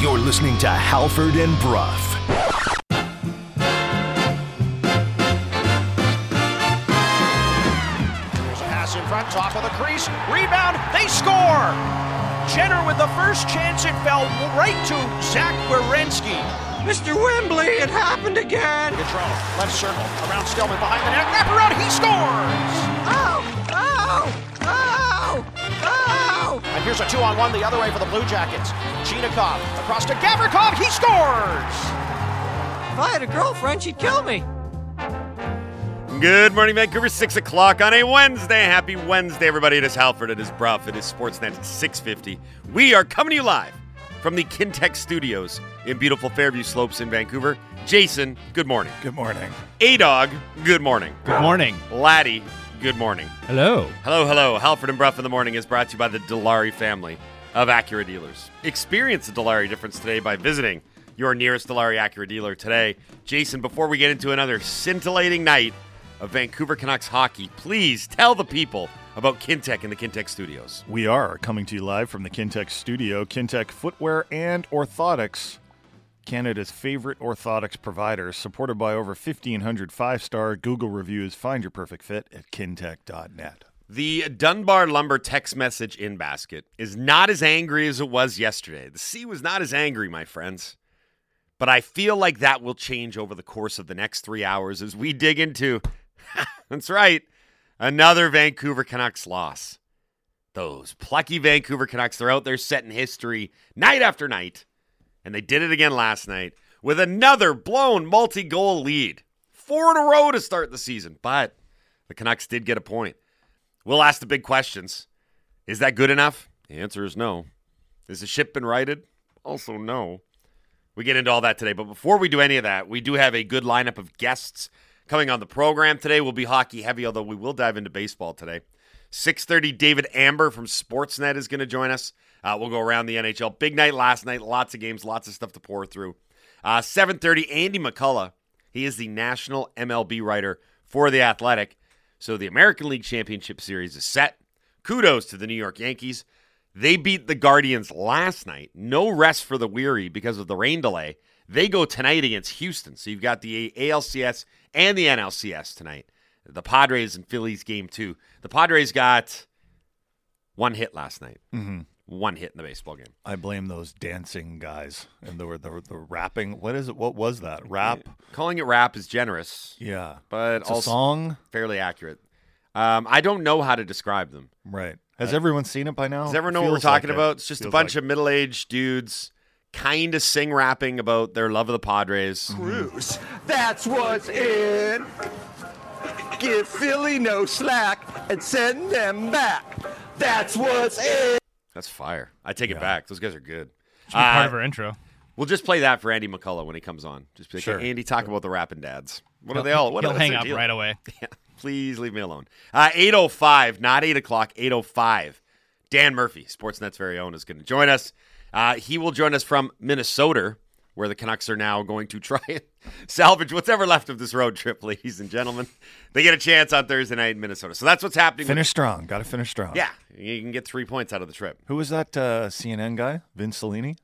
You're listening to Halford and Brough. There's a pass in front, top of the crease, rebound, they score! Jenner with the first chance, it fell right to Zach Werenski. Mr. Wembley, it happened again. Gaudreau, left circle, around Stillman, behind the net, wrap around, he scores! Oh, oh, oh, oh. And here's a two-on-one the other way for the Blue Jackets. Chinakhov across to Gavrikov, he scores! If I had a girlfriend, she'd kill me. Good morning, Vancouver. Six o'clock on a Wednesday. Happy Wednesday, everybody. It is Halford. It is Brough. It is Sportsnet 650. We are coming to you live from the Kintec Studios in beautiful Fairview Slopes in Vancouver. Jason, good morning. Good morning. A Dog, good morning. Good morning. Laddie, good morning. Hello. Hello, hello. Halford and Brough in the morning is brought to you by the Dilawri family of Acura dealers. Experience the Dilawri difference today by visiting your nearest Dilawri Acura dealer today. Jason, before we get into another scintillating night of Vancouver Canucks hockey, please tell the people about Kintec and the Kintec studios. We are coming to you live from the Kintec studio. Kintec Footwear and Orthotics, Canada's favorite orthotics provider, supported by over 1,500 five star Google reviews. Find your perfect fit at kintec.net. The Dunbar Lumber text message in basket is not as angry as it was yesterday. The sea was not as angry, my friends. But I feel like that will change over the course of the next three hours as we dig into, that's right, another Vancouver Canucks loss. Those plucky Vancouver Canucks, they're out there setting history night after night. And they did it again last night with another blown multi goal lead. Four in a row to start the season. But the Canucks did get a point. We'll ask the big questions. Is that good enough? The answer is no. Is the ship been righted? Also, no. We get into all that today. But before we do any of that, we do have a good lineup of guests coming on the program today. We'll be hockey heavy, although we will dive into baseball today. 6.30, David Amber from Sportsnet is going to join us. Uh, we'll go around the NHL. Big night last night. Lots of games, lots of stuff to pour through. Uh, 7.30, Andy McCullough. He is the national MLB writer for The Athletic. So the American League Championship Series is set. Kudos to the New York Yankees. They beat the Guardians last night. No rest for the weary because of the rain delay. They go tonight against Houston. So you've got the ALCS and the NLCS tonight. The Padres and Phillies game two. The Padres got one hit last night. Mm-hmm. One hit in the baseball game. I blame those dancing guys and the, the, the rapping. What is it? What was that? Rap? Calling it rap is generous, Yeah. but It's a also song? fairly accurate. Um, I don't know how to describe them. Right. Has everyone seen it by now? Does everyone know what we're Feels like talking it. about? It's just a bunch like- of middle aged dudes kind of sing rapping about their love of the Padres. Bruce. That's what's in. Give Philly no slack and send them back. That's what's in. That's fire. I take it Yeah. back. Those guys are good. Should be part Uh, of our intro. We'll just play that for Andy McCullough when he comes on. Just be like, Sure. "Hey, Andy, talk about the rapping dads. What are they all? What He'll are hang their up deal?" right away. Yeah, please leave me alone. Uh, 8.05, not 8 o'clock, 8.05. Dan Murphy, Sportsnet's very own, is going to join us. Uh, he will join us from Minnesota, where the Canucks are now going to try and salvage what's ever left of this road trip, ladies and gentlemen. They get a chance on Thursday night in Minnesota. So that's what's happening. with- Finish strong. Got to finish strong. yeah, you can get three points out of the trip. Who was that uh, CNN guy? Vince Cellini?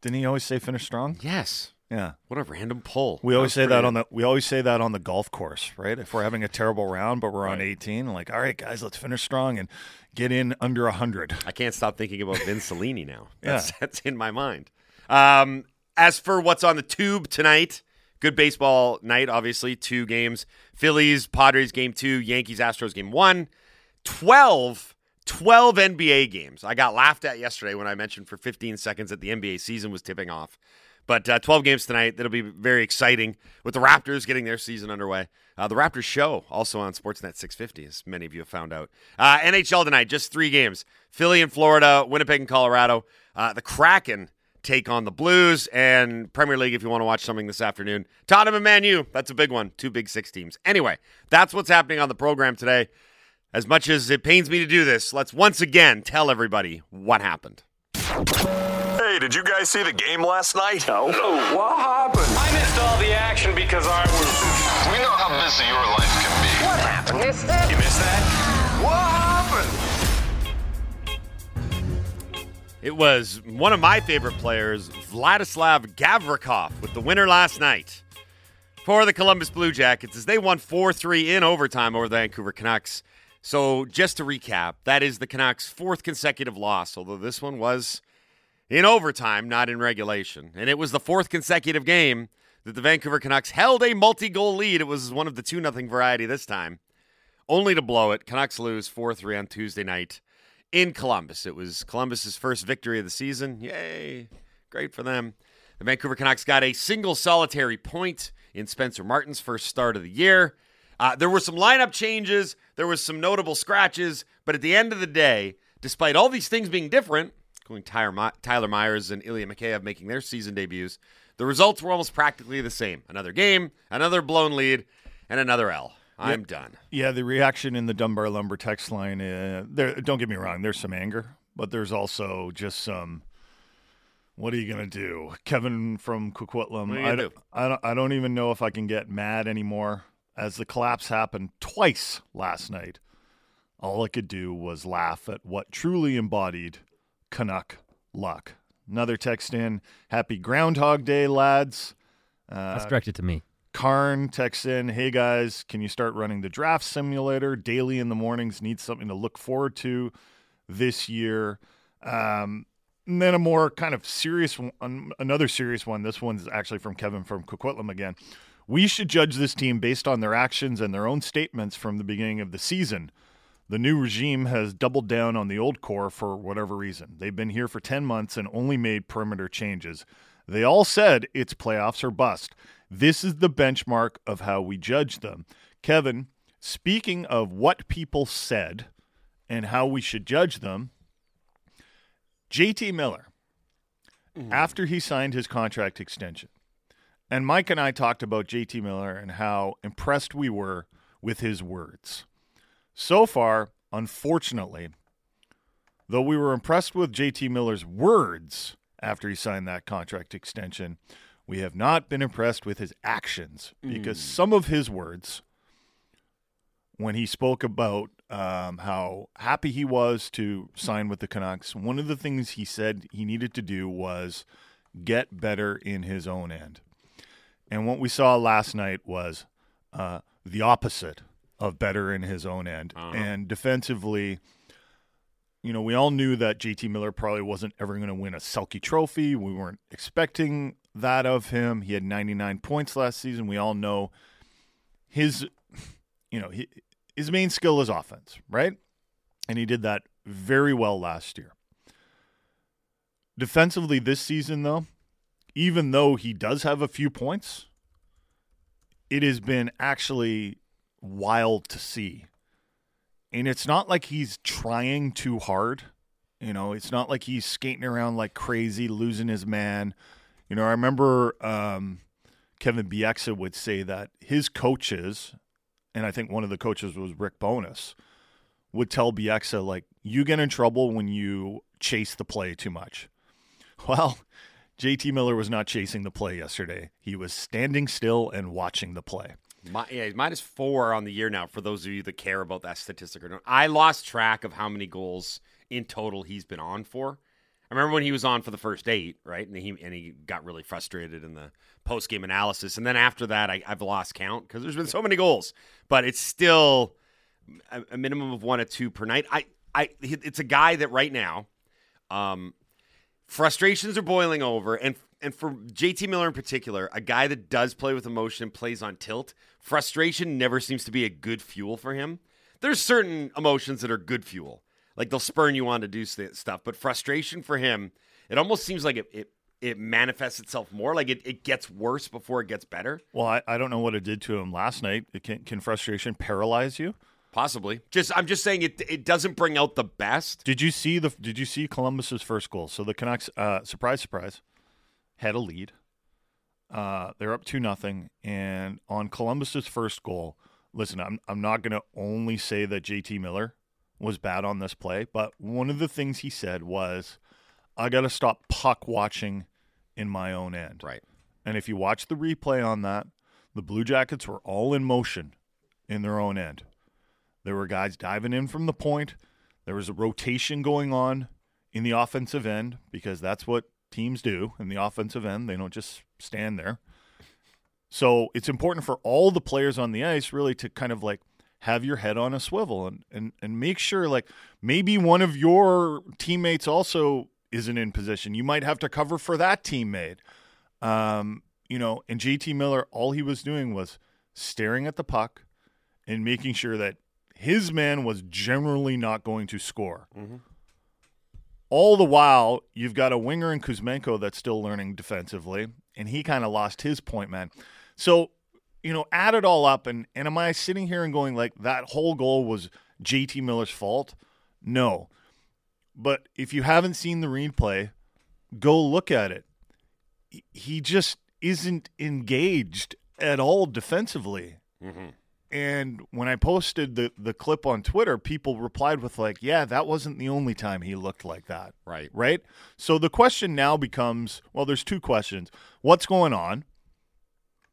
Didn't he always say finish strong? Yes. Yeah. What a random pull. We always was say that on the we always say that on the golf course, right? If we're having a terrible round, but we're on 18, like, all right, guys, let's finish strong and get in under 100. I can't stop thinking about Vince Cellini now. Yeah. That's, that's in my mind. Um, as for what's on the tube tonight, good baseball night, obviously. Two games Phillies, Padres game two, Yankees, Astros game one. 12, 12 NBA games. I got laughed at yesterday when I mentioned for 15 seconds that the NBA season was tipping off. But uh, 12 games tonight. That'll be very exciting with the Raptors getting their season underway. Uh, the Raptors show also on Sportsnet 650, as many of you have found out. Uh, NHL tonight, just three games Philly and Florida, Winnipeg and Colorado. Uh, the Kraken take on the Blues, and Premier League, if you want to watch something this afternoon. Tottenham and Man U, that's a big one. Two big six teams. Anyway, that's what's happening on the program today. As much as it pains me to do this, let's once again tell everybody what happened. Hey, did you guys see the game last night? No. what happened? I missed all the action because I was. We know as your life can be. What happened? Missed that? You missed that? What It was one of my favorite players, Vladislav Gavrikov, with the winner last night for the Columbus Blue Jackets as they won 4 3 in overtime over the Vancouver Canucks. So, just to recap, that is the Canucks' fourth consecutive loss, although this one was in overtime, not in regulation. And it was the fourth consecutive game that the Vancouver Canucks held a multi goal lead. It was one of the 2 0 variety this time, only to blow it. Canucks lose 4 3 on Tuesday night in Columbus. It was Columbus's first victory of the season. Yay! Great for them. The Vancouver Canucks got a single solitary point in Spencer Martin's first start of the year. Uh, there were some lineup changes, there was some notable scratches, but at the end of the day, despite all these things being different, including Tyler, Myers and Ilya Mikheyev making their season debuts, the results were almost practically the same. Another game, another blown lead, and another L. I'm done. Yeah, the reaction in the Dunbar Lumber text line. Uh, there, don't get me wrong. There's some anger, but there's also just some. What are you gonna do, Kevin from Coquitlam? What are you I, don't. I don't. I don't even know if I can get mad anymore. As the collapse happened twice last night, all I could do was laugh at what truly embodied Canuck luck. Another text in. Happy Groundhog Day, lads. That's directed to me. Karn texts in, "Hey guys, can you start running the draft simulator daily in the mornings? Need something to look forward to this year." Um, and then a more kind of serious one, another serious one. This one's actually from Kevin from Coquitlam again. We should judge this team based on their actions and their own statements from the beginning of the season. The new regime has doubled down on the old core for whatever reason. They've been here for 10 months and only made perimeter changes. They all said it's playoffs or bust. This is the benchmark of how we judge them. Kevin, speaking of what people said and how we should judge them, JT Miller, mm. after he signed his contract extension, and Mike and I talked about JT Miller and how impressed we were with his words. So far, unfortunately, though we were impressed with JT Miller's words after he signed that contract extension, we have not been impressed with his actions because some of his words, when he spoke about um, how happy he was to sign with the Canucks, one of the things he said he needed to do was get better in his own end. And what we saw last night was uh, the opposite of better in his own end. And defensively, you know, we all knew that JT Miller probably wasn't ever going to win a Selke trophy. We weren't expecting that of him. He had 99 points last season. We all know his, you know, his main skill is offense, right? And he did that very well last year. Defensively this season, though, even though he does have a few points, it has been actually wild to see. And it's not like he's trying too hard. You know, it's not like he's skating around like crazy, losing his man. You know, I remember um, Kevin Bieksa would say that his coaches, and I think one of the coaches was Rick Bowness, would tell Bieksa, like, you get in trouble when you chase the play too much. Well, JT Miller was not chasing the play yesterday. He was standing still and watching the play. My, yeah, minus four on the year now. For those of you that care about that statistic or not, I lost track of how many goals in total he's been on for. I remember when he was on for the first eight, right, and he and he got really frustrated in the post game analysis, and then after that, I, I've lost count because there's been so many goals. But it's still a, a minimum of one or two per night. I, I, it's a guy that right now, um, frustrations are boiling over, and and for JT Miller in particular, a guy that does play with emotion, plays on tilt, frustration never seems to be a good fuel for him. There's certain emotions that are good fuel, like they'll spurn you on to do st- stuff, but frustration for him, it almost seems like it it, it manifests itself more, like it, it gets worse before it gets better. Well, I, I don't know what it did to him last night. It can, can frustration paralyze you? Possibly. Just I'm just saying it it doesn't bring out the best. Did you see the Did you see Columbus's first goal? So the Canucks, uh, surprise, surprise, had a lead. Uh, they're up two nothing, and on Columbus's first goal, listen, I'm I'm not going to only say that JT Miller was bad on this play, but one of the things he said was, "I got to stop puck watching in my own end." Right. And if you watch the replay on that, the Blue Jackets were all in motion in their own end. There were guys diving in from the point. There was a rotation going on in the offensive end because that's what teams do in the offensive end. They don't just stand there. So it's important for all the players on the ice really to kind of like have your head on a swivel and, and, and make sure like maybe one of your teammates also isn't in position. You might have to cover for that teammate. Um, you know, and JT Miller, all he was doing was staring at the puck and making sure that his man was generally not going to score. All the while, you've got a winger in Kuzmenko that's still learning defensively, and he kind of lost his point man. So, you know, add it all up, and, and am I sitting here and going like that whole goal was JT Miller's fault? No. But if you haven't seen the replay, go look at it. He- just isn't engaged at all defensively. Mm-hmm. And when I posted the, the clip on Twitter, people replied with like, "Yeah, that wasn't the only time he looked like that." Right. Right? So the question now becomes, well, there's two questions. What's going on?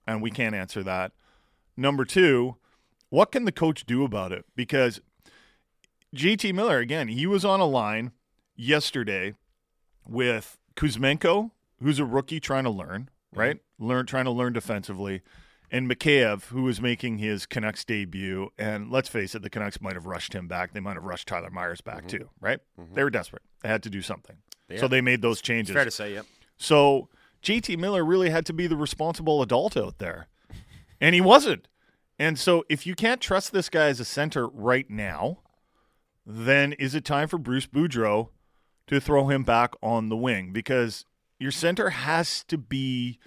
And we can't answer that. Number 2, what can the coach do about it? Because JT Miller again, he was on a line yesterday with Kuzmenko, who's a rookie trying to learn, right? Learn trying to learn defensively, and Mikheyev, who was making his Canucks debut. And let's face it, the Canucks might have rushed him back. They might have rushed Tyler Myers back mm-hmm. too, right? Mm-hmm. They were desperate. They had to do something. So they made those changes. Fair to say, yep. So JT Miller really had to be the responsible adult out there. And he wasn't. And so if you can't trust this guy as a center right now, then is it time for Bruce Boudreau to throw him back on the wing? Because your center has to be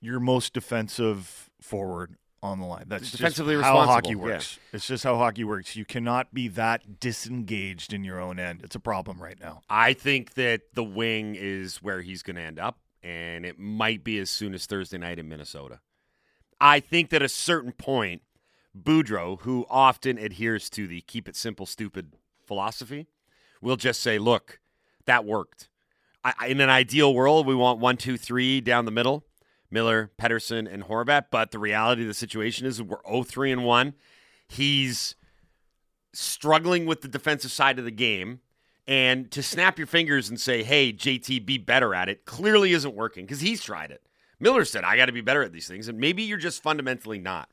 your most defensive forward on the line. That's Defensively just how hockey responsible, yeah. works. It's just how hockey works. You cannot be that disengaged in your own end. It's a problem right now. I think that the wing is where he's going to end up, and it might be as soon as Thursday night in Minnesota. I think that at a certain point, Boudreau, who often adheres to the keep it simple, stupid philosophy, will just say, look, that worked. I, in an ideal world, we want one, two, three down the middle Miller, Pettersson, and Horvat. But the reality of the situation is we're 0 3 and 1. He's struggling with the defensive side of the game. And to snap your fingers and say, hey, JT, be better at it, clearly isn't working because he's tried it. Miller said, I got to be better at these things. And maybe you're just fundamentally not.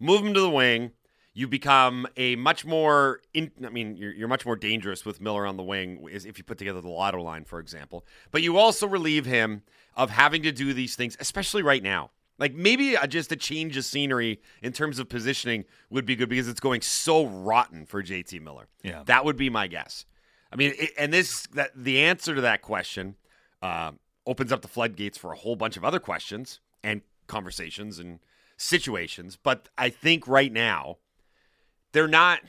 Move him to the wing. You become a much more, in, I mean, you're, you're much more dangerous with Miller on the wing if you put together the lotto line, for example. But you also relieve him of having to do these things, especially right now. Like maybe uh, just a change of scenery in terms of positioning would be good because it's going so rotten for JT Miller. Yeah. that would be my guess. I mean, it, and this that the answer to that question uh, opens up the floodgates for a whole bunch of other questions and conversations and situations. But I think right now they're not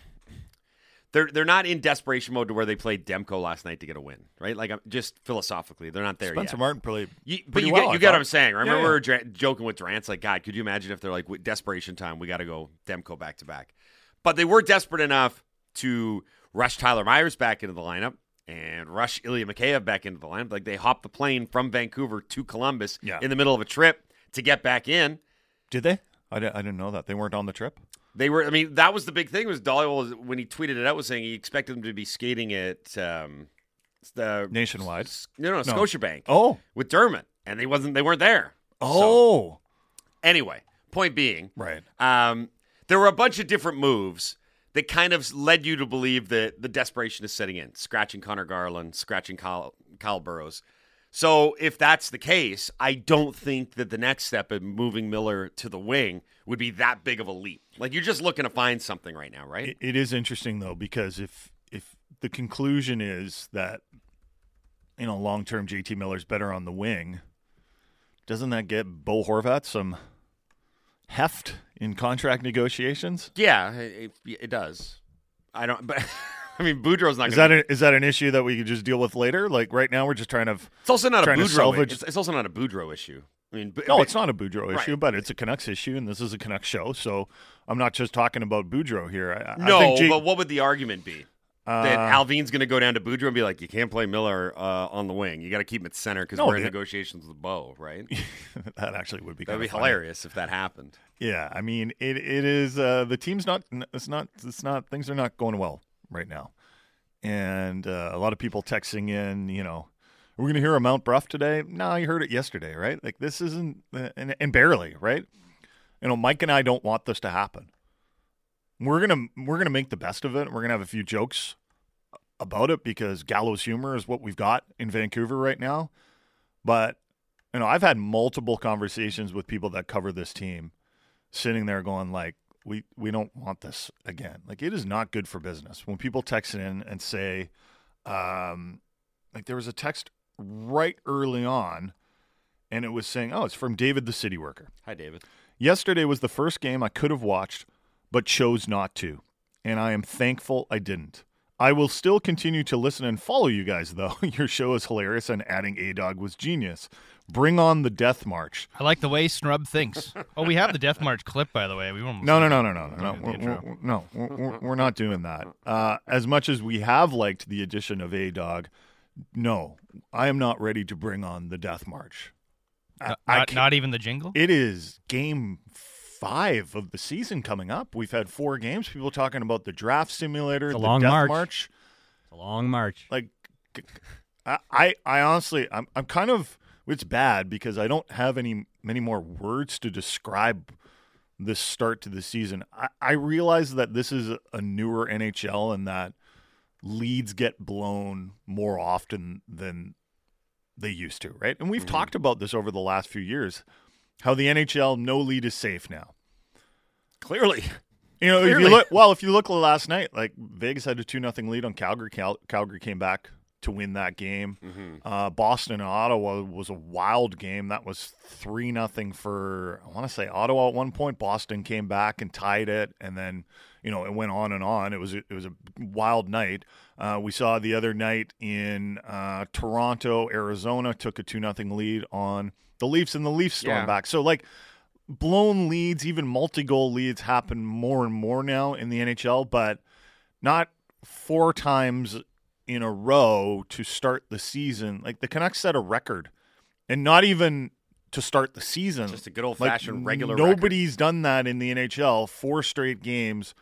they're they're not in desperation mode to where they played Demko last night to get a win, right? Like I'm just philosophically, they're not there Spencer yet. Martin played. You, but you well, get I you get what. I'm saying. I Yeah, remember yeah. we were dra- joking with Durant. Like, God, could you imagine if they're like desperation time? We got to go Demko back to back. But they were desperate enough to rush Tyler Myers back into the lineup and rush Ilya Mikheyev back into the lineup. Like they hopped the plane from Vancouver to Columbus Yeah. in the middle of a trip to get back in. Did they? I, di- I didn't know that. They weren't on the trip? They were. I mean, that was the big thing. Was Dolly was when he tweeted it out was saying he expected them to be skating at um, the Nationwide. no, no, No. Scotiabank Oh. with Dermott, and they wasn't. They weren't there. So, Oh. anyway, point being, Right. um, there were a bunch of different moves that kind of led you to believe that the desperation is setting in, scratching Conor Garland, scratching Kyle, Kyle Burroughs. So if that's the case, I don't think that the next step in moving Miller to the wing would be that big of a leap. Like you're just looking to find something right now, right? It, it is interesting though because if if the conclusion is that you know long term JT Miller's better on the wing, doesn't that get Bo Horvat some heft in contract negotiations? yeah, it, it does. I don't, but I mean, Boudreau's not Is that a, is that an issue that we could just deal with later? Like right now, we're just trying to. It's also not a Boudreau. salvage- It's, it's also not a Boudreau issue. I mean, B- No, it's not a Boudreau Right. issue, but it's a Canucks issue, and this is a Canucks show. So I'm not just talking about Boudreau here. I, I No, think J- but what would the argument be? That Uh, Allvin's going to go down to Boudreau and be like, you can't play Miller uh, on the wing. You got to keep him at center because No, we're in yeah. negotiations with Bo, right? that actually would be That would be funny. hilarious if that happened. Yeah, I mean it. It is uh, the team's not. It's not. It's not. Things are not going well right now, and uh, a lot of people texting in. You know, We're going to hear a Mount Brough today? No, you heard it yesterday, right? Like this isn't, uh, and, and barely, right? You know, Mike and I don't want this to happen. We're gonna we're gonna make the best of it. We're gonna have a few jokes about it because gallows humor is what we've got in Vancouver right now. But you know, I've had multiple conversations with people that cover this team sitting there going like we we don't want this again. Like it is not good for business. When people text in and say um like there was a text right early on and it was saying, "Oh, it's from David the city worker." Hi, David. Yesterday was the first game I could have watched but chose not to, and I am thankful I didn't. I will still continue to listen and follow you guys though. Your show is hilarious and adding A-Dog was genius. Bring on the death march. I like the way Snrub thinks. Oh, we have the Death March clip, by the way. We won't. No, no, no, no, no, no, no. We're, no, we're- we're not doing that. Uh, as much as we have liked the addition of A Dog, no, I am not ready to bring on the Death March. I- Not, I not even the jingle. It is game five of the season coming up. We've had four games. People talking about the draft simulator, It's a the long march. March. It's a long march. Like, I, I honestly, I'm, I'm kind of. It's bad because I don't have any many more words to describe this start to the season. I, I realize that this is a, a newer NHL and that leads get blown more often than they used to, right? And we've mm-hmm. talked about this over the last few years, how the NHL no lead is safe now. Clearly. You know, if you look well, if you look last night, like Vegas had a two nothing lead on Calgary. Cal- Calgary came back to win that game. Uh, Boston and Ottawa was a wild game. That was three nothing for I want to say Ottawa at one point. Boston came back and tied it, and then you know it went on and on. It was it was a wild night. Uh, we saw the other night in uh, Toronto, Arizona took a two nothing lead on the Leafs, and the Leafs storm Yeah. back. So like blown leads, even multi-goal leads happen more and more now in the NHL, but not four times in a row to start the season. Like the Canucks set a record, and not even to start the season. Just a good old Like, fashioned regular Nobody's done that in the NHL. Four straight games,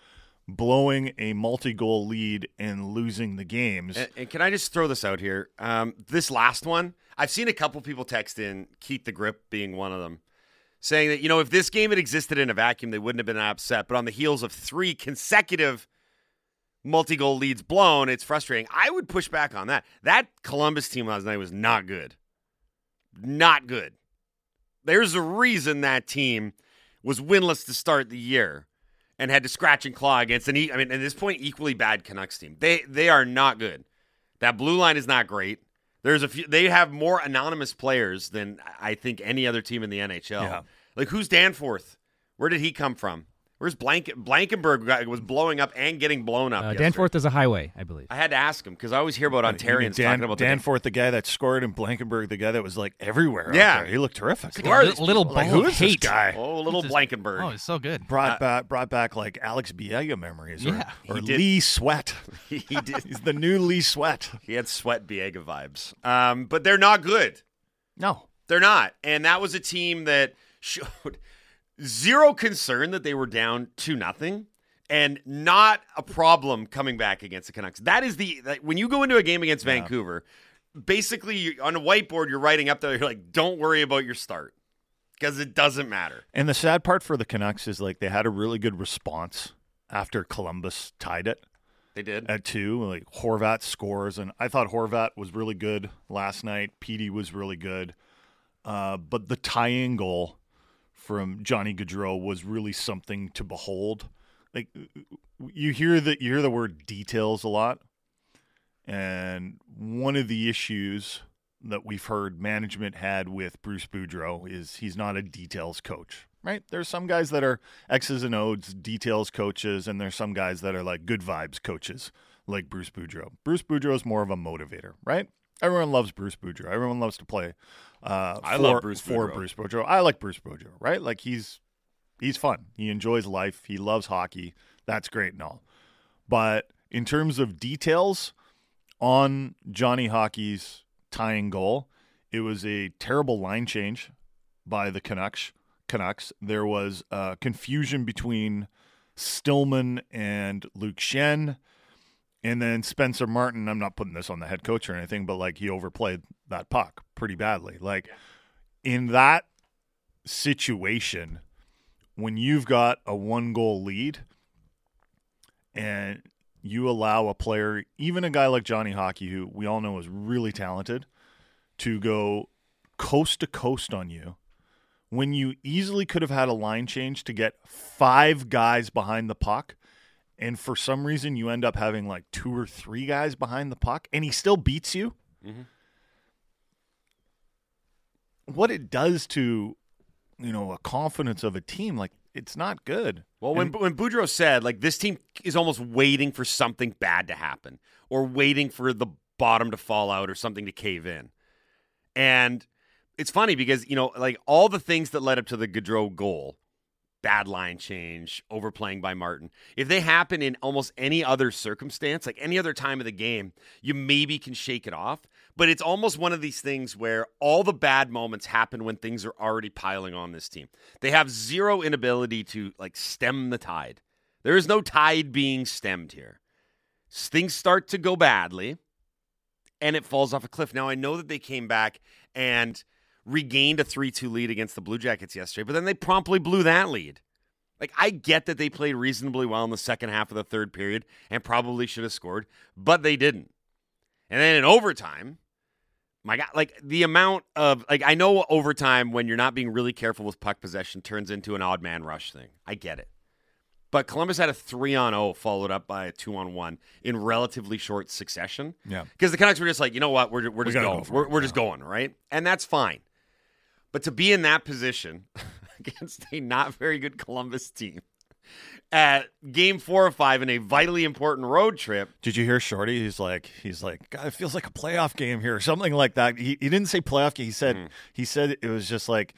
blowing a multi-goal lead and losing the games. And, and can I just throw this out here? Um, this last one, I've seen a couple people text in, Keith the Grip being one of them, saying that, you know, if this game had existed in a vacuum, they wouldn't have been upset. But on the heels of three consecutive multi goal leads blown, it's frustrating. I would push back on that. That Columbus team last night was not good. Not good. There's a reason that team was winless to start the year and had to scratch and claw against an I mean at this point equally bad Canucks team. They they are not good. That blue line is not great. There's a few they have more anonymous players than I think any other team in the NHL. Yeah. Like who's Danforth? Where did he come from? Where's Blank Blankenburg was blowing up and getting blown up. Uh. Danforth is a highway, I believe. I had to ask him because I always hear about Ontarians Dan, talking about the Danforth, the guy that scored, and Blankenburg, the guy that was like everywhere. out Yeah. there. he looked terrific. Who are Li- little Like, ball who this guy? Oh, little Just- Blankenburg. Oh, it's so good. brought back brought back like Alex Biega memories or, Yeah. or He did. Lee Sweatt. he did. He's the new Lee Sweatt. He had sweat Biega vibes. Um, but they're not good. No. They're not. And that was a team that showed zero concern that they were down 2 nothing and not a problem coming back against the Canucks. That is the like, when you go into a game against Vancouver, basically you, on a whiteboard you're writing up there you're like don't worry about your start because it doesn't matter. And the sad part for the Canucks is like they had a really good response after Columbus tied it They did. at two. Like Horvat scores, and I thought Horvat was really good last night. Petey was really good, uh, but the tying goal from Johnny Gaudreau was really something to behold. Like you hear the you hear the word details a lot, and one of the issues that we've heard management had with Bruce Boudreau is he's not a details coach. Right? There's some guys that are X's and O's details coaches, and there's some guys that are like good vibes coaches, like Bruce Boudreau. Bruce Boudreau is more of a motivator, right? Everyone loves Bruce Boudreau. Everyone loves to play. Uh, I for, love Bruce for. Bruce Boudreau. I like Bruce Boudreau, right? Like he's he's fun. He enjoys life. He loves hockey. That's great and all. But in terms of details on Johnny Hockey's tying goal, it was a terrible line change by the Canucks. Canucks. There was uh, confusion between Stillman and Luke Schenn. And then Spencer Martin, I'm not putting this on the head coach or anything, but like he overplayed that puck pretty badly. Like in that situation, when you've got a one goal lead and you allow a player, even a guy like Johnny Hockey, who we all know is really talented, to go coast to coast on you when you easily could have had a line change to get five guys behind the puck and for some reason you end up having like two or three guys behind the puck and he still beats you? Mm-hmm. what it does to you know a confidence of a team like it's not good. Well, when And- when Boudreau said like this team is almost waiting for something bad to happen or waiting for the bottom to fall out or something to cave in, and it's funny because you know like all the things that led up to the Gaudreau goal, bad line change, overplaying by Martin, if they happen in almost any other circumstance, like any other time of the game, you maybe can shake it off. But it's almost one of these things where all the bad moments happen when things are already piling on this team. They have zero inability to like stem the tide. There is no tide being stemmed here. Things start to go badly and it falls off a cliff. Now I know that they came back and regained a 3-2 lead against the Blue Jackets yesterday, but then they promptly blew that lead. Like I get that they played reasonably well in the second half of the third period and probably should have scored, but they didn't. And then in overtime, my God, like the amount of like I know overtime when you're not being really careful with puck possession turns into an odd man rush thing. I get it. But Columbus had a three on zero followed up by a two on one in relatively short succession. Yeah. because the Canucks were just like, you know what, we're we're just going, go we're, it, we're just going, right? And that's fine. But to be in that position against a not very good Columbus team at game four or five in a vitally important road trip, Did you hear Shorty? He's like, he's like, God, it feels like a playoff game here, or something like that. He, he didn't say playoff game. He said, Mm-hmm. he said it was just like,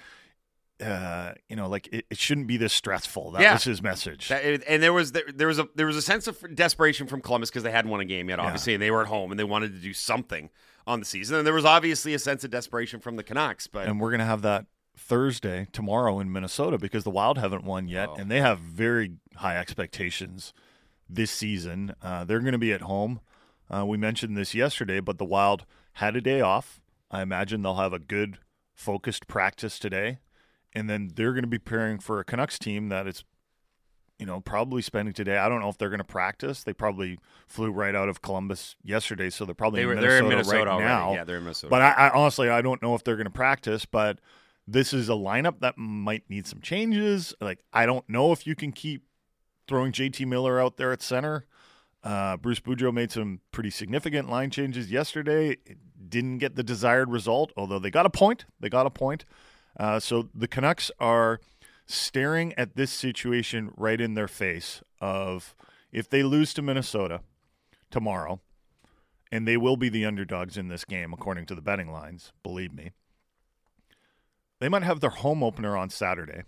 uh, you know, like it, it shouldn't be this stressful. That Yeah. was his message. That- and there was there, there was a there was a sense of desperation from Columbus because they hadn't won a game yet, obviously, and they were at home and they wanted to do something on the season. And there was obviously a sense of desperation from the Canucks, but and we're gonna have that Thursday tomorrow in Minnesota because the Wild haven't won yet, Oh. and they have very high expectations this season. Uh, they're going to be at home. Uh, we mentioned this yesterday, but the Wild had a day off. I imagine they'll have a good, focused practice today, and then they're going to be preparing for a Canucks team that is, you know, probably spending today. I don't know if they're going to practice. They probably flew right out of Columbus yesterday, so they're probably they were in they're Minnesota, in Minnesota right already. now. Yeah, they're in Minnesota. But I, I honestly, I don't know if they're going to practice. But this is a lineup that might need some changes. Like I don't know if you can keep throwing JT Miller out there at center. Uh, Bruce Boudreau made some pretty significant line changes yesterday. It didn't get the desired result, although they got a point. They got a point. Uh, so the Canucks are staring at this situation right in their face. Of if they lose to Minnesota tomorrow, and they will be the underdogs in this game according to the betting lines. Believe me. They might have their home opener on Saturday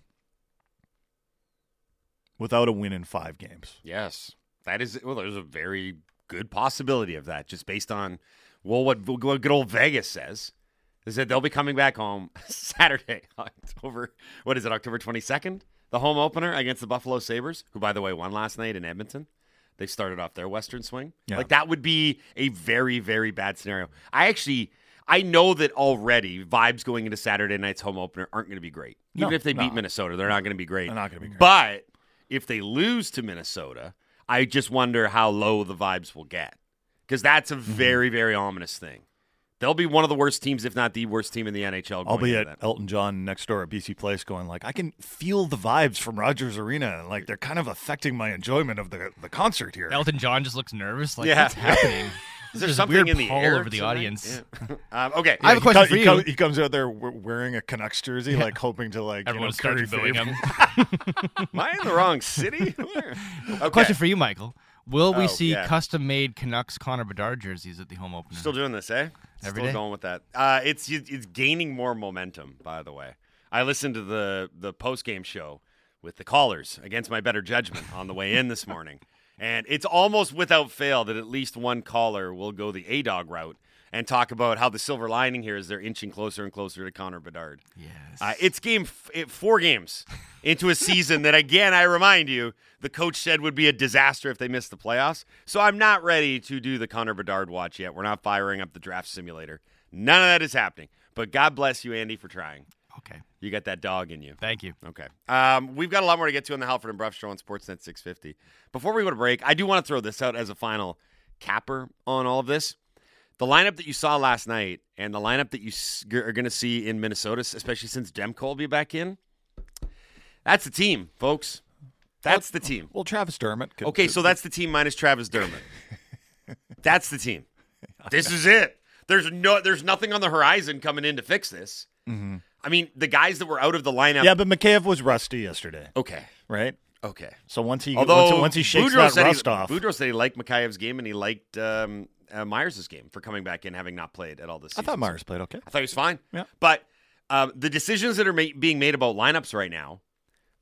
without a win in five games. Yes, that is. Well, there's a very good possibility of that, just based on well, what, what good old Vegas says is that they'll be coming back home Saturday, October. What is it, October 22nd? The home opener against the Buffalo Sabres, who, by the way, won last night in Edmonton. They started off their Western swing. Yeah. Like that would be a very, very bad scenario. I actually. I know that already vibes going into Saturday night's home opener aren't going to be great. Even No, if they beat. Minnesota, they're not going to be great. They're not gonna be great. But if they lose to Minnesota, I just wonder how low the vibes will get. Because that's a Mm-hmm. very, very ominous thing. They'll be one of the worst teams, if not the worst team in the NHL. I'll be at that. Elton John next door at BC Place going like, I can feel the vibes from Rogers Arena. and, Like they're kind of affecting my enjoyment of the the concert here. Elton John just looks nervous. Like, Yeah. what's happening? Is there There's something weird in the pull air over the tonight? audience. Yeah. um, okay. I have a question co- for he you. co- he comes out there wearing a Canucks jersey, like hoping to like Everyone you know, curry starts booing him. Am I in the wrong city? Where? Okay. Question for you, Michael. Will we Oh, see yeah. custom-made Canucks Connor Bedard jerseys at the home opener? Still doing this, eh? Every Still day? going with that. Uh, it's it's gaining more momentum. By the way, I listened to the the post game show with the callers against my better judgment on the way in this morning, And it's almost without fail that at least one caller will go the A dog route and talk about how the silver lining here is they're inching closer and closer to Connor Bedard. Yes. Uh, it's game f- it, four games into a season that, again, I remind you, the coach said would be a disaster if they missed the playoffs. So I'm not ready to do the Connor Bedard watch yet. We're not firing up the draft simulator. None of that is happening. But God bless you, Andy, for trying. okay. You got that dog in you. Thank you. Okay. Um, we've got a lot more to get to on the Halford and Brough show on Sportsnet 650. Before we go to break, I do want to throw this out as a final capper on all of this. The lineup that you saw last night and the lineup that you are going to see in Minnesota, especially since Demko will be back in, that's the team, folks. That's the team. Well, Travis Dermott. could- Okay, so that's the team minus Travis Dermott. that's the team. This is it. There's no, there's nothing on the horizon coming in to fix this. I mean, the guys that were out of the lineup. yeah, but Mikheyev was rusty yesterday, Okay. right? Okay. So once he Although once, once he shakes Boudreau that rust he, off, Boudreau said he liked Mikheyev's game and he liked um, uh, Myers' game for coming back in, having not played at all this. Season. I thought Myers played okay. I thought he was fine. Yeah. But um, the decisions that are ma- being made about lineups right now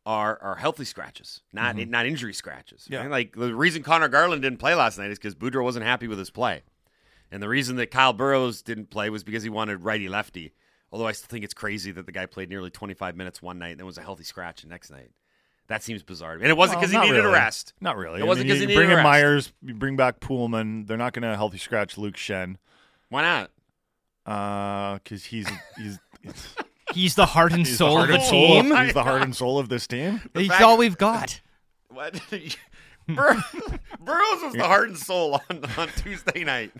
are are healthy scratches, not not injury scratches. Mm-hmm. Yeah. right? Like the reason Conor Garland didn't play last night is because Boudreau wasn't happy with his play, and the reason that Kyle Burroughs didn't play was because he wanted righty lefty. Although I still think it's crazy that the guy played nearly 25 minutes one night and then was a healthy scratch the next night. That seems bizarre. And it wasn't Well, because he needed really. a rest. Not really. It wasn't I mean, because you he bring needed in a rest. Myers, you bring back Pullman. They're not going to healthy scratch Luke Schenn Why not? Uh, because he's he's He's the heart and he's soul the of the and soul. team. He's the heart and soul of this team. He's fact- all we've got. What? Bur- Burroughs was the heart and soul on, on Tuesday night.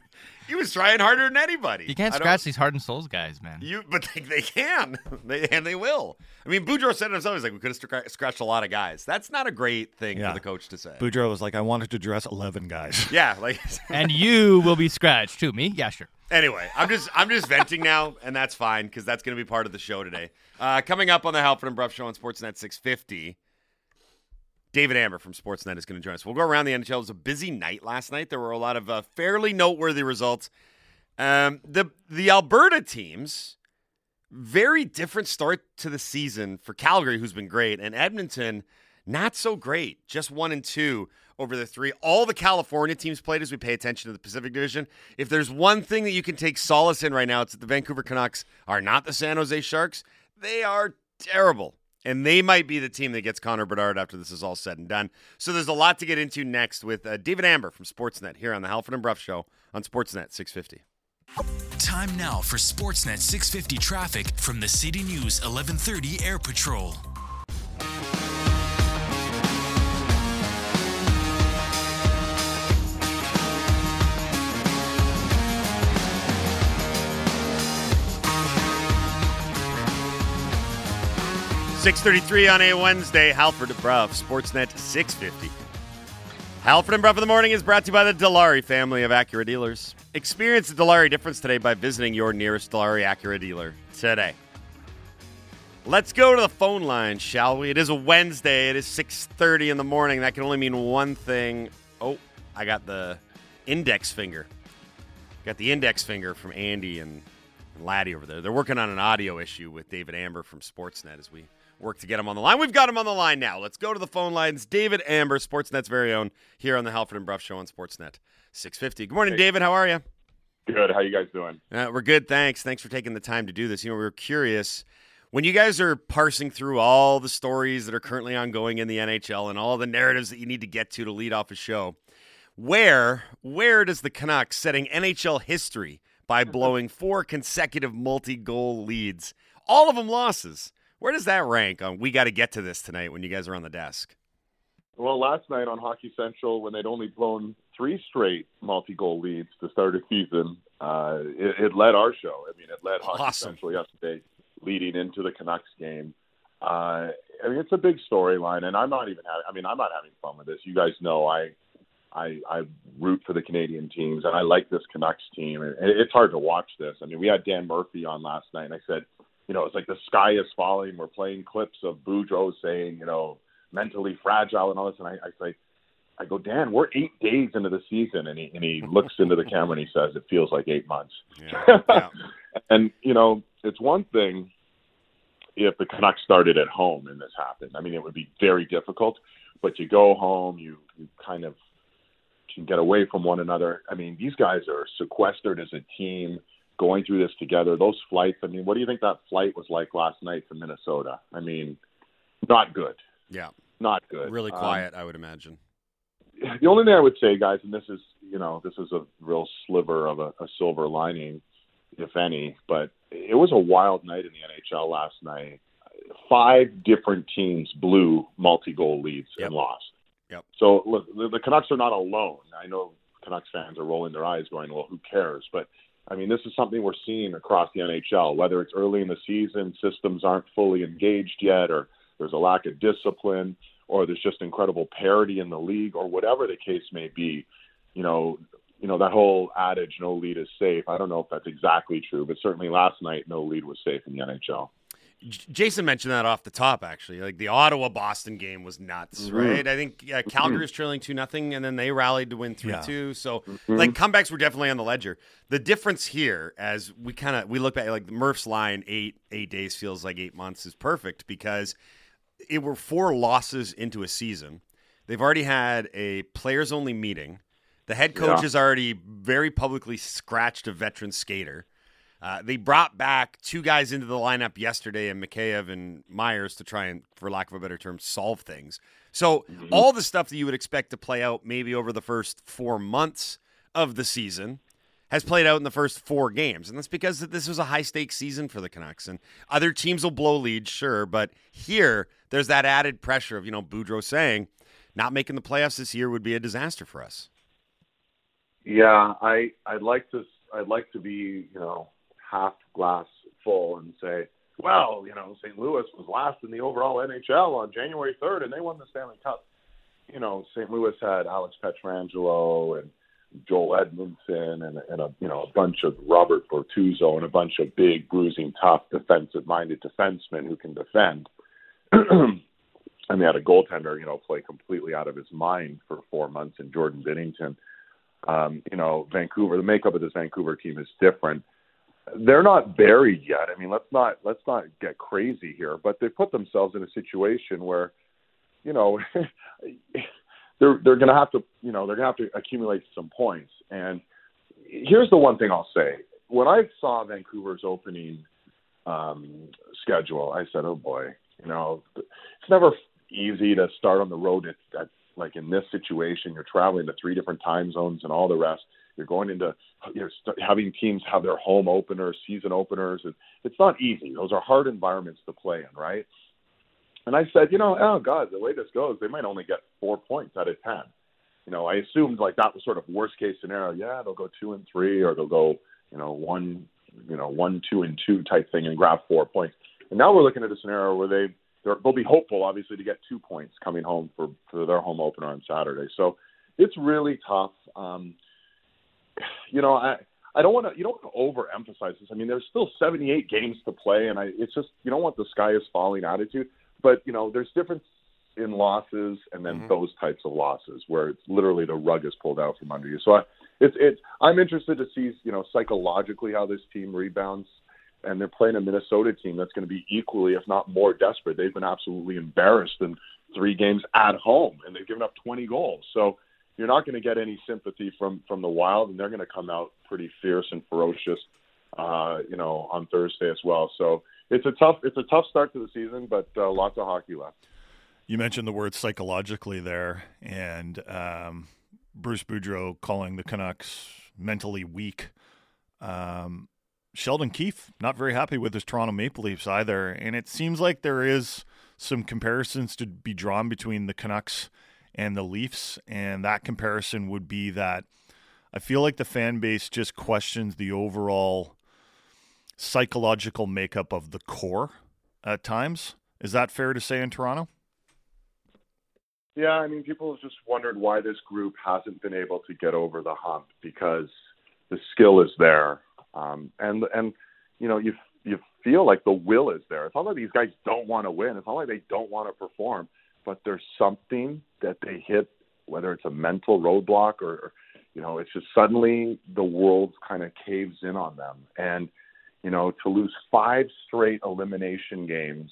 He was trying harder than anybody. You can't scratch these Hardened souls guys, man. You, but they, they can, they and they will. I mean, Boudreau said it himself. He's like, we could have scr- scratched a lot of guys. That's not a great thing Yeah. for the coach to say. Boudreau was like, I wanted to dress eleven guys. yeah, like and you will be scratched too. Me? Yeah, sure. Anyway, I'm just I'm just venting now, and that's fine because that's going to be part of the show today. Uh, coming up on the Halford and Brough Show on Sportsnet 650, David Amber from Sportsnet is going to join us. We'll go around the NHL. It was a busy night last night. There were a lot of uh, fairly noteworthy results. Um, the the Alberta teams, very different start to the season for Calgary, who's been great, and Edmonton, not so great. Just one and two over the three. All the California teams played as we pay attention to the Pacific Division. If there's one thing that you can take solace in right now, it's that the Vancouver Canucks are not the San Jose Sharks. They are terrible. And they might be the team that gets Connor Bedard after this is all said and done. So there's a lot to get into next with uh, David Amber from Sportsnet here on the Halford and Brough Show on Sportsnet 650. Time now for Sportsnet 650 traffic from the City News 1130 Air Patrol. Six thirty-three on a Wednesday. Halford and Brough, Sportsnet 650. Halford and Brough in the morning is brought to you by the Dilawri family of Acura dealers. Experience the Dilawri difference today by visiting your nearest Dilawri Acura dealer today. Let's go to the phone line, shall we? It is a Wednesday. It is 6:30 in the morning. That can only mean one thing. Oh, I got the index finger. Got the index finger from Andy and Laddie over there. They're working on an audio issue with David Amber from Sportsnet as we work to get him on the line. We've got him on the line now. Let's go to the phone lines. David Amber, Sportsnet's very own, here on the Halford and Brough Show on Sportsnet 650. Good morning, Hey. David. How are you? Good. How you guys doing? Uh, we're good, thanks. Thanks for taking the time to do this. You know, we were curious when you guys are parsing through all the stories that are currently ongoing in the NHL and all the narratives that you need to get to to lead off a show. Where where does the Canucks setting NHL history by blowing four consecutive multi-goal leads, all of them losses? Where does that rank on? We got to get to this tonight when you guys are on the desk. Well, last night on Hockey Central, when they'd only blown three straight multi-goal leads to start a season, uh, it, it led our show. I mean, it led Hockey Awesome. Central yesterday, leading into the Canucks game. Uh, I mean, it's a big storyline, and I'm not even having. I mean, I'm not having fun with this. You guys know I, I, I root for the Canadian teams, and I like this Canucks team. And it's hard to watch this. I mean, we had Dan Murphy on last night, and I said, you know, it's like the sky is falling. We're playing clips of Boudreau saying, you know, mentally fragile and all this, and I, I say. I go, Dan, we're eight days into the season, and he and he looks into the camera and he says, "It feels like eight months." Yeah. and you know, it's one thing if the Canucks started at home and this happened. I mean, it would be very difficult. But you go home, you you kind of can get away from one another. I mean, these guys are sequestered as a team, going through this together. Those flights. I mean, what do you think that flight was like last night to Minnesota? I mean, not good. Yeah, not good. Really Um, quiet, I would imagine. the only thing I would say, guys, and this is you know this is a real sliver of a, a silver lining, if any, but it was a wild night in the NHL last night. Five different teams blew multi-goal leads and lost. Yep. So look, the, the Canucks are not alone. I know Canucks fans are rolling their eyes, going, "Well, who cares?" But I mean, this is something we're seeing across the NHL. Whether it's early in the season, systems aren't fully engaged yet, or there's a lack of discipline, or there's just incredible parity in the league, or whatever the case may be. You know, you know that whole adage, "No lead is safe." I don't know if that's exactly true, but certainly last night, no lead was safe in the NHL. J- Jason mentioned that off the top, actually. Like the Ottawa Boston game was nuts, Mhm. right? I think yeah, Calgary was trailing two nothing, and then they rallied to win three Yeah. two. So Mhm. like comebacks were definitely on the ledger. The difference here, as we kind of we look back, like Murph's line, eight eight days feels like eight months is perfect because it were four losses into a season. They've already had a players only meeting. The head coach Yeah. has already very publicly scratched a veteran skater. Uh, they brought back two guys into the lineup yesterday, and Mikheyev and Myers, to try and, for lack of a better term, solve things. So all the stuff that you would expect to play out maybe over the first four months of the season has played out in the first four games, and that's because this was a high stakes season for the Canucks. And other teams will blow leads, sure, but here there's that added pressure of you know Boudreau saying not making the playoffs this year would be a disaster for us. Yeah, I I'd like to I'd like to be you know half glass full and say, well, you know, St. Louis was last in the overall NHL on January 3rd, and they won the Stanley Cup. You know, St. Louis had Alex Pietrangelo and Joel Edmundson and, and a you know a bunch of Robert Bortuzzo and a bunch of big, bruising, tough, defensive-minded defensemen who can defend. and they had a goaltender, you know, play completely out of his mind for four months in Jordan Binnington. Um, you know, Vancouver, the makeup of this Vancouver team is different. They're not buried yet. I mean, let's not let's not get crazy here, but they put themselves in a situation where, you know, they're they're going to have to, you know, they're going to have to accumulate some points. And here's the one thing I'll say: when I saw Vancouver's opening um, schedule, I said, "Oh boy, you know, it's never easy to start on the road at, at like in this situation. You're traveling to three different time zones and all the rest. You're going into you're having teams have their home openers, season openers, and it's not easy. Those are hard environments to play in, right? And I said, you know, oh God, the way this goes, they might only get four points out of ten. You know, I assumed like that was sort of worst case scenario. Yeah, they'll go two and three, or they'll go, you know, one, you know, one, two and two type thing and grab four points. And now we're looking at a scenario where they they're, they'll be hopeful, obviously, to get two points coming home for for their home opener on Saturday. So it's really tough. Um, you know, I I don't want to you don't want to overemphasize this. I mean, there's still 78 games to play, and I it's just you don't want the sky is falling attitude. But you know, there's difference in losses and then mm-hmm. those types of losses where it's literally the rug is pulled out from under you. So I, it's it's I'm interested to see you know psychologically how this team rebounds. And they're playing a Minnesota team that's going to be equally, if not more, desperate. They've been absolutely embarrassed in three games at home, and they've given up 20 goals. So you're not going to get any sympathy from from the Wild, and they're going to come out pretty fierce and ferocious, uh, you know, on Thursday as well. So it's a tough it's a tough start to the season, but uh, lots of hockey left. You mentioned the word psychologically there, and um, Bruce Boudreau calling the Canucks mentally weak. Um, Sheldon Keefe not very happy with his Toronto Maple Leafs either, and it seems like there is some comparisons to be drawn between the Canucks and the Leafs, and that comparison would be that I feel like the fan base just questions the overall psychological makeup of the core at times. Is that fair to say in Toronto? Yeah, I mean, people have just wondered why this group hasn't been able to get over the hump because the skill is there, um, and and you know you you feel like the will is there. It's not like these guys don't want to win. It's not like they don't want to perform, but there's something that they hit, whether it's a mental roadblock or, you know, it's just suddenly the world kind of caves in on them, and you know, to lose five straight elimination games,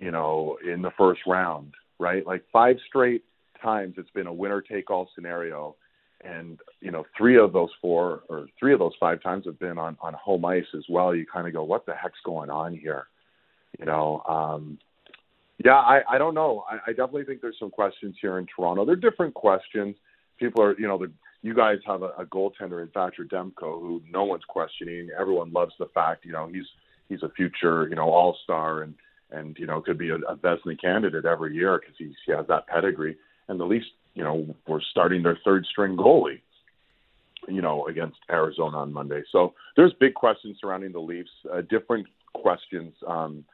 you know, in the first round, right? Like five straight times it's been a winner take all scenario and you know three of those four or three of those five times have been on on home ice as well. You kind of go, what the heck's going on here? You know, um, yeah, I, I don't know. I, I definitely think there's some questions here in Toronto. They're different questions. People are, you know, the, you guys have a, a goaltender in Thatcher Demko who no one's questioning. Everyone loves the fact, you know, he's he's a future, you know, all star and and you know could be a, a Vezina candidate every year because he has that pedigree. And the least, you know, we're starting their third string goalie, you know, against Arizona on Monday. So there's big questions surrounding the Leafs, uh, different questions. Um,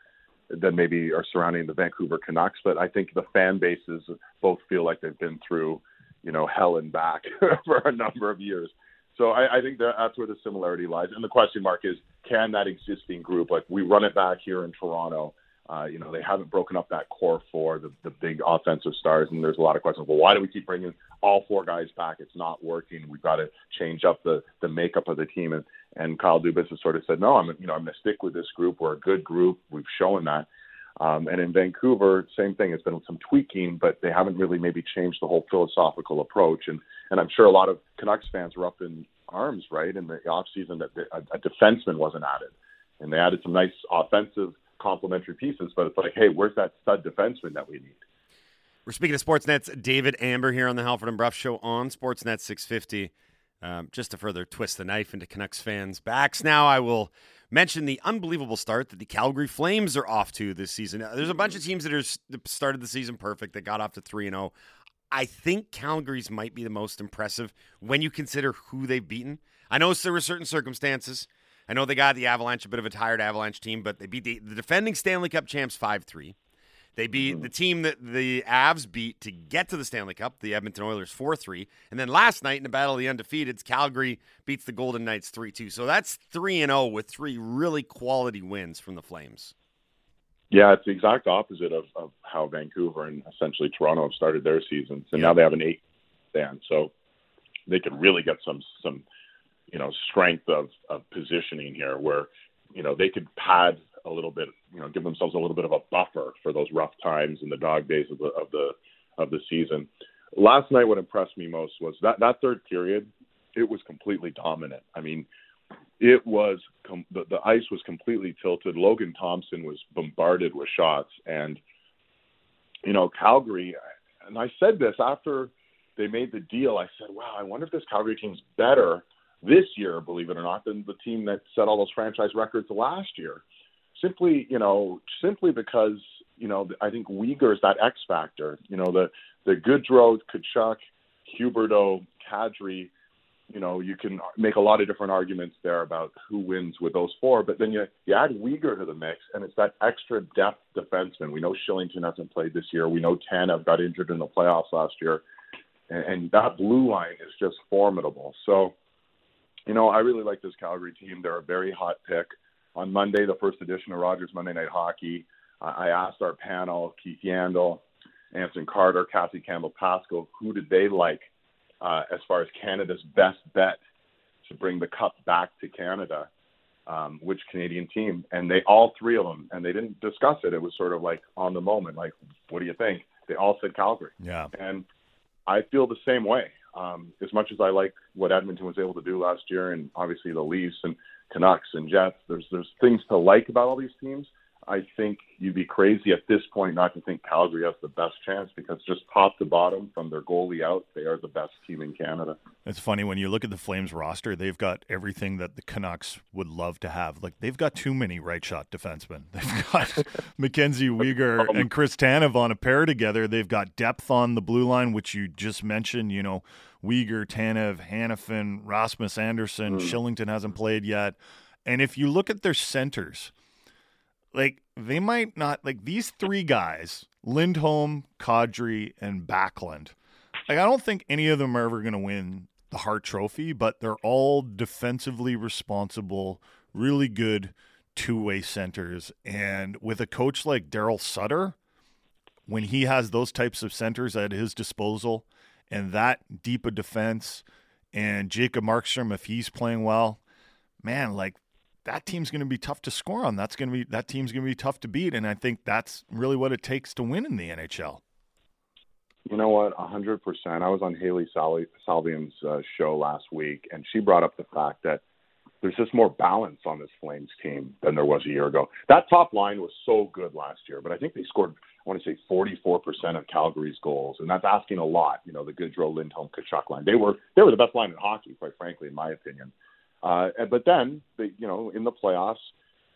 than maybe are surrounding the Vancouver Canucks. But I think the fan bases both feel like they've been through, you know, hell and back for a number of years. So I, I think that that's where the similarity lies. And the question mark is, can that existing group, like we run it back here in Toronto, uh, you know, they haven't broken up that core four, the, the big offensive stars, and there's a lot of questions. Well, why do we keep bringing all four guys back? It's not working. We've got to change up the the makeup of the team. And and Kyle Dubas has sort of said, no, I'm you know I'm going to stick with this group. We're a good group. We've shown that. Um, and in Vancouver, same thing. It's been some tweaking, but they haven't really maybe changed the whole philosophical approach. And and I'm sure a lot of Canucks fans were up in arms, right, in the off season that a, a defenseman wasn't added, and they added some nice offensive complementary pieces. But it's like, hey, where's that stud defenseman that we need? We're speaking to Sportsnet's David Amber here on the Halford and Brough Show on Sportsnet 650. Um, just to further twist the knife into Canucks fans' backs, now I will mention the unbelievable start that the Calgary Flames are off to this season. There's a bunch of teams that are started the season perfect that got off to three and zero. I think Calgary's might be the most impressive when you consider who they've beaten. I know there were certain circumstances. I know they got the Avalanche, a bit of a tired Avalanche team, but they beat the, the defending Stanley Cup champs 5 3. They beat mm-hmm. the team that the Avs beat to get to the Stanley Cup, the Edmonton Oilers 4 3. And then last night in the Battle of the Undefeateds, Calgary beats the Golden Knights 3 2. So that's 3 and 0 with three really quality wins from the Flames. Yeah, it's the exact opposite of, of how Vancouver and essentially Toronto have started their seasons. And yeah. now they have an eight stand. So they could really get some some you know strength of of positioning here where you know they could pad a little bit you know give themselves a little bit of a buffer for those rough times and the dog days of the of the of the season. Last night what impressed me most was that that third period it was completely dominant. I mean it was com- the, the ice was completely tilted. Logan thompson was bombarded with shots. And you know calgary and i said this after they made the deal i said wow i wonder if this calgary team's better this year, believe it or not, than the team that set all those franchise records last year. Simply, you know, simply because you know I think Weegar is that X factor. You know, the the Gaudreau, Tkachuk, Huberdeau, Kadri. You know, you can make a lot of different arguments there about who wins with those four, but then you you add Weegar to the mix, and it's that extra depth defenseman. We know Kylington hasn't played this year. We know Tanev got injured in the playoffs last year, and, and that blue line is just formidable. So you know, I really like this Calgary team. They're a very hot pick. On Monday, the first edition of Rogers Monday Night Hockey, I asked our panel, Keith Yandle, Anson Carter, Cassie Campbell Pascal, who did they like uh, as far as Canada's best bet to bring the cup back to Canada? Um, which Canadian team? And they all three of them, and they didn't discuss it. It was sort of like on the moment, like, what do you think? They all said Calgary. Yeah. And I feel the same way. Um, as much as I like what Edmonton was able to do last year, and obviously the Leafs and Canucks and Jets, there's there's things to like about all these teams. I think you'd be crazy at this point not to think Calgary has the best chance because just top to bottom, from their goalie out, they are the best team in Canada. It's funny when you look at the Flames roster; they've got everything that the Canucks would love to have. Like they've got too many right shot defensemen. They've got Mackenzie Weegar and Chris Tanev on a pair together. They've got depth on the blue line, which you just mentioned. You know, Weegar, Tanev, Hanifin, Rasmus Andersson. mm. Kylington hasn't played yet. And if you look at their centers like they might not like these three guys, Lindholm, Kadri, and Backlund. Like I don't think any of them are ever going to win the Hart Trophy, but they're all defensively responsible, really good two-way centers. And with a coach like Daryl Sutter, when he has those types of centers at his disposal and that deep a defense, and Jacob Markstrom, if he's playing well, man, like that team's going to be tough to score on. That's going to be that team's going to be tough to beat, and I think that's really what it takes to win in the NHL. You know what? A hundred percent. I was on Hailey Sal- Salvian's uh, show last week, and she brought up the fact that there's just more balance on this Flames team than there was a year ago. That top line was so good last year, but I think they scored, I want to say, 44% of Calgary's goals, and that's asking a lot. You know, the Gaudreau, Lindholm, Tkachuk line. They were they were the best line in hockey, quite frankly, in my opinion. Uh, but then, they, you know, in the playoffs,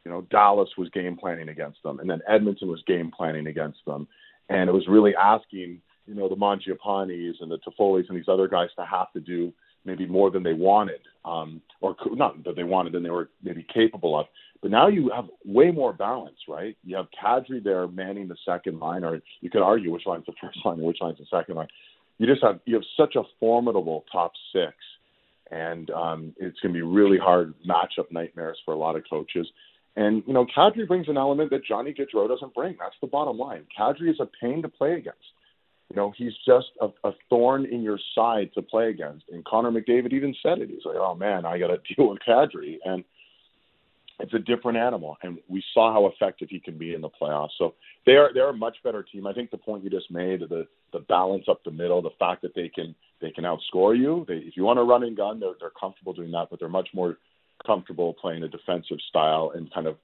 you know, Dallas was game planning against them, and then Edmonton was game planning against them, and it was really asking, you know, the Mangiapanis and the Toffoli's and these other guys to have to do maybe more than they wanted, um, or not that they wanted than they were maybe capable of. But now you have way more balance, right? You have Kadri there manning the second line, or you could argue which line's the first line and which line's the second line. You just have you have such a formidable top six, and um, it's going to be really hard matchup nightmares for a lot of coaches. And you know, Kadri brings an element that Johnny Gaudreau doesn't bring. That's the bottom line. Kadri is a pain to play against. You know, he's just a, a thorn in your side to play against. And Connor McDavid even said it. He's like, "Oh man, I got to deal with Kadri," and it's a different animal. And we saw how effective he can be in the playoffs. So they are they're a much better team. I think the point you just made, the the balance up the middle, the fact that they can they can outscore you. They, if you want to run and gun, they're they're comfortable doing that, but they're much more comfortable playing a defensive style and kind of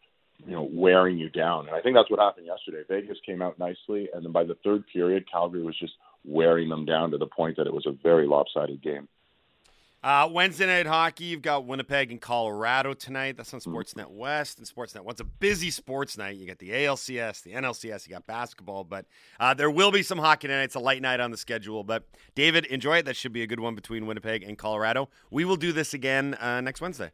you know wearing you down. And I think that's what happened yesterday. Vegas came out nicely, and then by the third period, Calgary was just wearing them down to the point that it was a very lopsided game. Uh, Wednesday night hockey, you've got Winnipeg and Colorado tonight. That's on Sportsnet West and Sportsnet. What's a busy sports night? You got the ALCS, the NLCS, you got basketball, but uh, there will be some hockey tonight. It's a light night on the schedule, but David, enjoy it. That should be a good one between Winnipeg and Colorado. We will do this again uh, next Wednesday.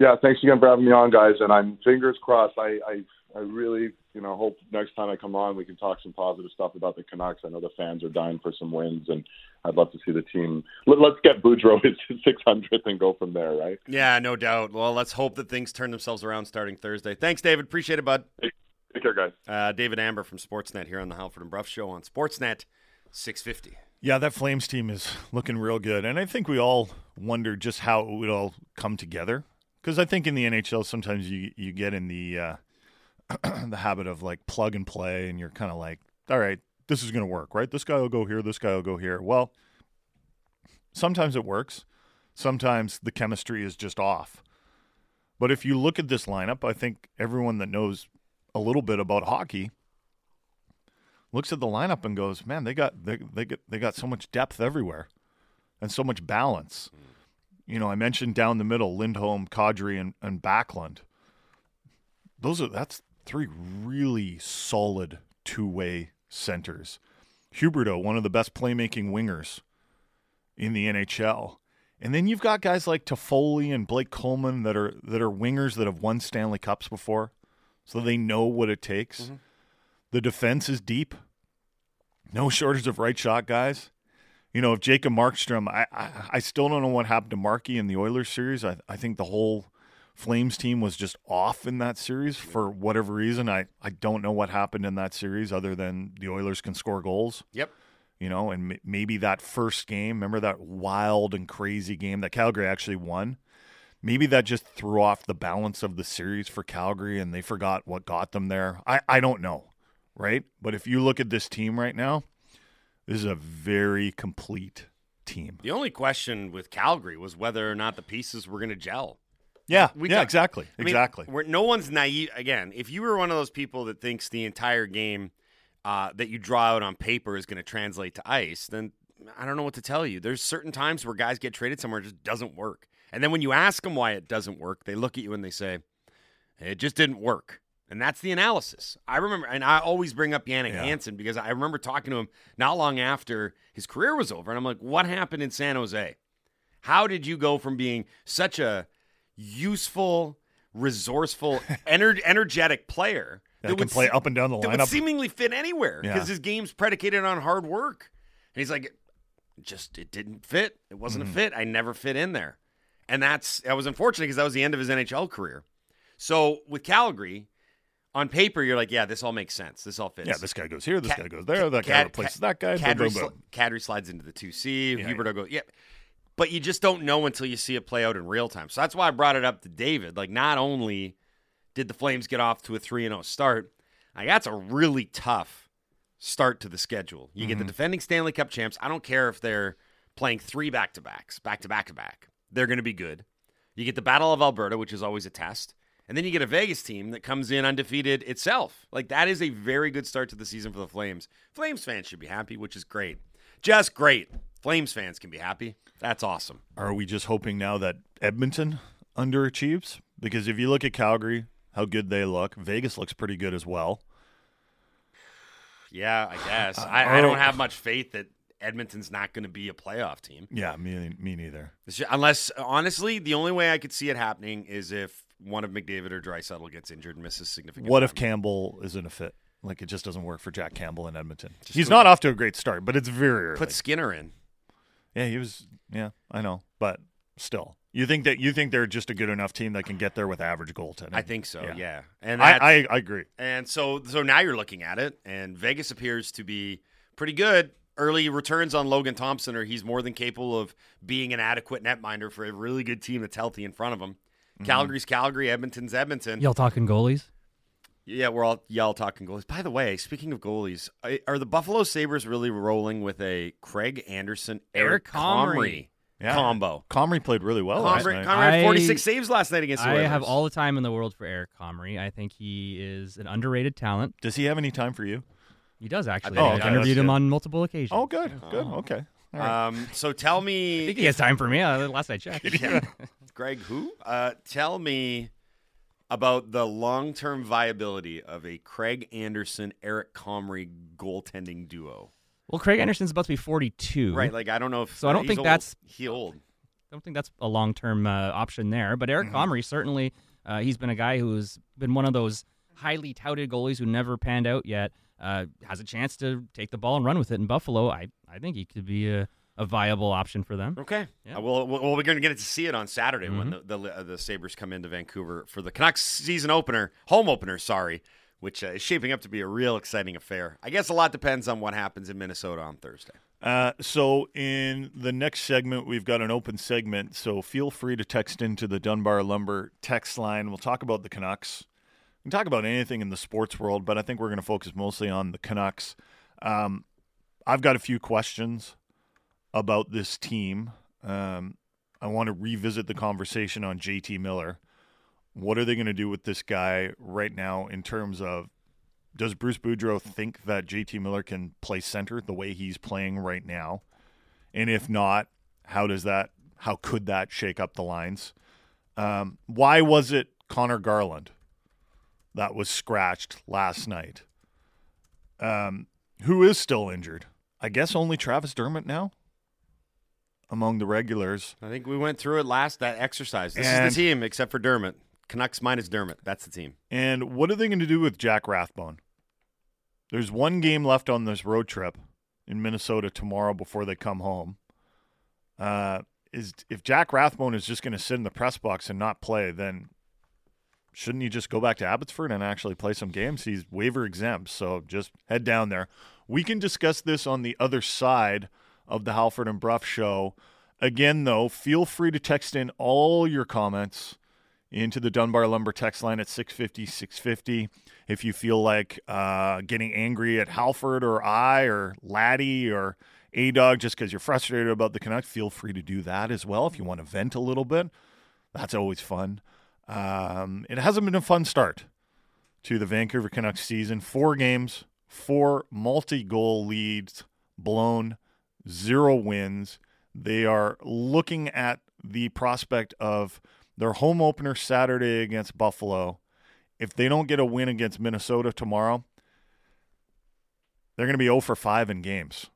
Yeah, thanks again for having me on, guys. And I'm fingers crossed. I, I I really, you know, hope next time I come on we can talk some positive stuff about the Canucks. I know the fans are dying for some wins, and I'd love to see the team. Let, us get Boudreau his 600th and go from there, right? Yeah, no doubt. Well, let's hope that things turn themselves around starting Thursday. Thanks, David. Appreciate it, bud. Take, take care, guys. Uh, David Amber from Sportsnet here on the Halford and Brough Show on Sportsnet 650. Yeah, that Flames team is looking real good, and I think we all wonder just how it would all come together. Because I think in the NHL sometimes you you get in the uh, the habit of like plug and play, and you're kind of like, all right, this is going to work, right? This guy will go here, this guy will go here. Well, sometimes it works, sometimes the chemistry is just off. But if you look at this lineup, I think everyone that knows a little bit about hockey looks at the lineup and goes, "Man, they got they they get they got so much depth everywhere, and so much balance." You know, I mentioned down the middle, Lindholm, Kadri, and, and Backlund. Those are that's three really solid two way centers. Huberdeau, one of the best playmaking wingers in the NHL. And then you've got guys like Toffoli and Blake Coleman that are that are wingers that have won Stanley Cups before, so they know what it takes. Mm-hmm. The defense is deep. No shortage of right shot guys. You know, if Jacob Markstrom, I, I, I still don't know what happened to Marky in the Oilers series. I, I think the whole Flames team was just off in that series for whatever reason. I, I don't know what happened in that series other than the Oilers can score goals. Yep. You know, and m- maybe that first game, remember that wild and crazy game that Calgary actually won? Maybe that just threw off the balance of the series for Calgary and they forgot what got them there. I, I don't know, right? But if you look at this team right now, this is a very complete team. The only question with Calgary was whether or not the pieces were going to gel. Yeah, we yeah, got, exactly, I mean, exactly. No one's naive. Again, if you were one of those people that thinks the entire game uh, that you draw out on paper is going to translate to ice, then I don't know what to tell you. There's certain times where guys get traded somewhere it just doesn't work, and then when you ask them why it doesn't work, they look at you and they say, "It just didn't work." And that's the analysis. I remember, and I always bring up Yannick yeah. Hansen because I remember talking to him not long after his career was over, and I'm like, "What happened in San Jose? How did you go from being such a useful, resourceful, ener- energetic player that, that would play up and down the lineup, would seemingly fit anywhere because yeah. his game's predicated on hard work. And he's like, just it didn't fit. It wasn't mm-hmm. a fit. I never fit in there, and that's that was unfortunate because that was the end of his NHL career. So with Calgary, on paper, you're like, yeah, this all makes sense. This all fits. Yeah, this guy goes here, this guy goes there, that guy replaces that guy. Kadri, sl- slides into the two C. Yeah, Huberdeau yeah. goes, yeah but you just don't know until you see it play out in real time. So that's why I brought it up to David. Like, not only did the Flames get off to a 3 0 start, like, that's a really tough start to the schedule. You get the Mhm. defending Stanley Cup champs. I don't care if they're playing three back to backs, back to back to back. They're going to be good. You get the Battle of Alberta, which is always a test. And then you get a Vegas team that comes in undefeated itself. Like that is a very good start to the season for the Flames. Flames fans should be happy, which is great. Just great. Flames fans can be happy. That's awesome. Are we just hoping now that Edmonton underachieves? Because if you look at Calgary, how good they look, Vegas looks pretty good as well. Yeah, I guess. I, I don't have much faith that Edmonton's not going to be a playoff team. Yeah, me, me neither. It's ju- Unless, honestly, the only way I could see it happening is if one of McDavid or Draisaitl gets injured and misses significant. What time. if Campbell isn't a fit? Like it just doesn't work for Jack Campbell in Edmonton. Just He's not off to a great start, but it's very early. put Skinner in? yeah, he was. Yeah, I know, but still, you think that you think they're just a good enough team that can get there with average goaltending? I think so. Yeah, and I, I I agree. And so, so now you're looking at it, and Vegas appears to be pretty good. Early returns on Logan Thompson, or he's more than capable of being an adequate netminder for a really good team that's healthy in front of him. Mm-hmm. Calgary's Calgary, Edmonton's Edmonton. Y'all talking goalies? Yeah, we're all y'all talking goalies. By the way, speaking of goalies, are the Buffalo Sabres really rolling with a Craig Anderson, Eric, Eric Comrie, Comrie. Yeah. combo? Comrie played really well last Comrie, night. Comrie had I- 46 saves last night against the I Oilers. have all the time in the world for Eric Comrie. I think he is an underrated talent. Does he have any time for you? He does actually. Oh, I okay, interviewed him on multiple occasions. Oh, good, good, okay. All right. Um, so tell me. I me, think he has time for me. Uh, last I checked. Yeah. Greg, who? Uh, tell me about the long-term viability of a Craig Anderson, Eric Comrie goaltending duo. Well, Craig Anderson's about to be 42. Right? Like I don't know if So I don't think old. that's- he old. I don't think that's a long term uh, option there. But Eric Mm-hmm. Comrie certainly, uh, he's been a guy who's been one of those highly touted goalies who never panned out yet. Uh, has a chance to take the ball and run with it in Buffalo. I, I think he could be a, a viable option for them. Okay. Yeah. Uh, well, well, we're going to get to see it on Saturday when Mhm. the the, uh, the Sabres come into Vancouver for the Canucks season opener, home opener, sorry, which uh, is shaping up to be a real exciting affair. I guess a lot depends on what happens in Minnesota on Thursday. Uh, so in the next segment, we've got an open segment. So feel free to text into the Dunbar Lumber text line. We'll talk about the Canucks. We can talk about anything in the sports world, but I think we're going to focus mostly on the Canucks. Um, I've got a few questions about this team. Um, I want to revisit the conversation on JT Miller. What are they going to do with this guy right now in terms of does Bruce Boudreau think that JT Miller can play center the way he's playing right now? And if not, how does that how could that shake up the lines? Um, why was it Conor Garland that was scratched last night? Um, who is still injured? I guess only Travis Dermott now among the regulars. I think we went through it last that exercise. This And- is the team except for Dermott. Canucks minus Dermott. That's the team. And what are they going to do with Jack Rathbone? There's one game left on this road trip in Minnesota tomorrow before they come home. Uh, is if Jack Rathbone is just going to sit in the press box and not play, then shouldn't you just go back to Abbotsford and actually play some games? He's waiver exempt, so just head down there. We can discuss this on the other side of the Halford and Brough show. Again, though, feel free to text in all your comments into the Dunbar Lumber text line at 650 650. If you feel like uh, getting angry at Halford or I or Laddie or A Dog just because you're frustrated about the Canucks, feel free to do that as well. If you want to vent a little bit, that's always fun. Um, it hasn't been a fun start to the Vancouver Canucks season. Four games, four multi goal leads blown, zero wins. They are looking at the prospect of their home opener Saturday against Buffalo. If they don't get a win against Minnesota tomorrow, they're going to be 0 for 5 in games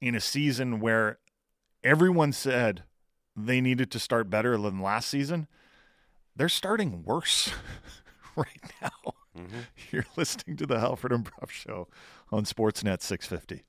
in a season where everyone said they needed to start better than last season. They're starting worse right now. Mm-hmm. You're listening to the Halford and Brough Show on Sportsnet 650.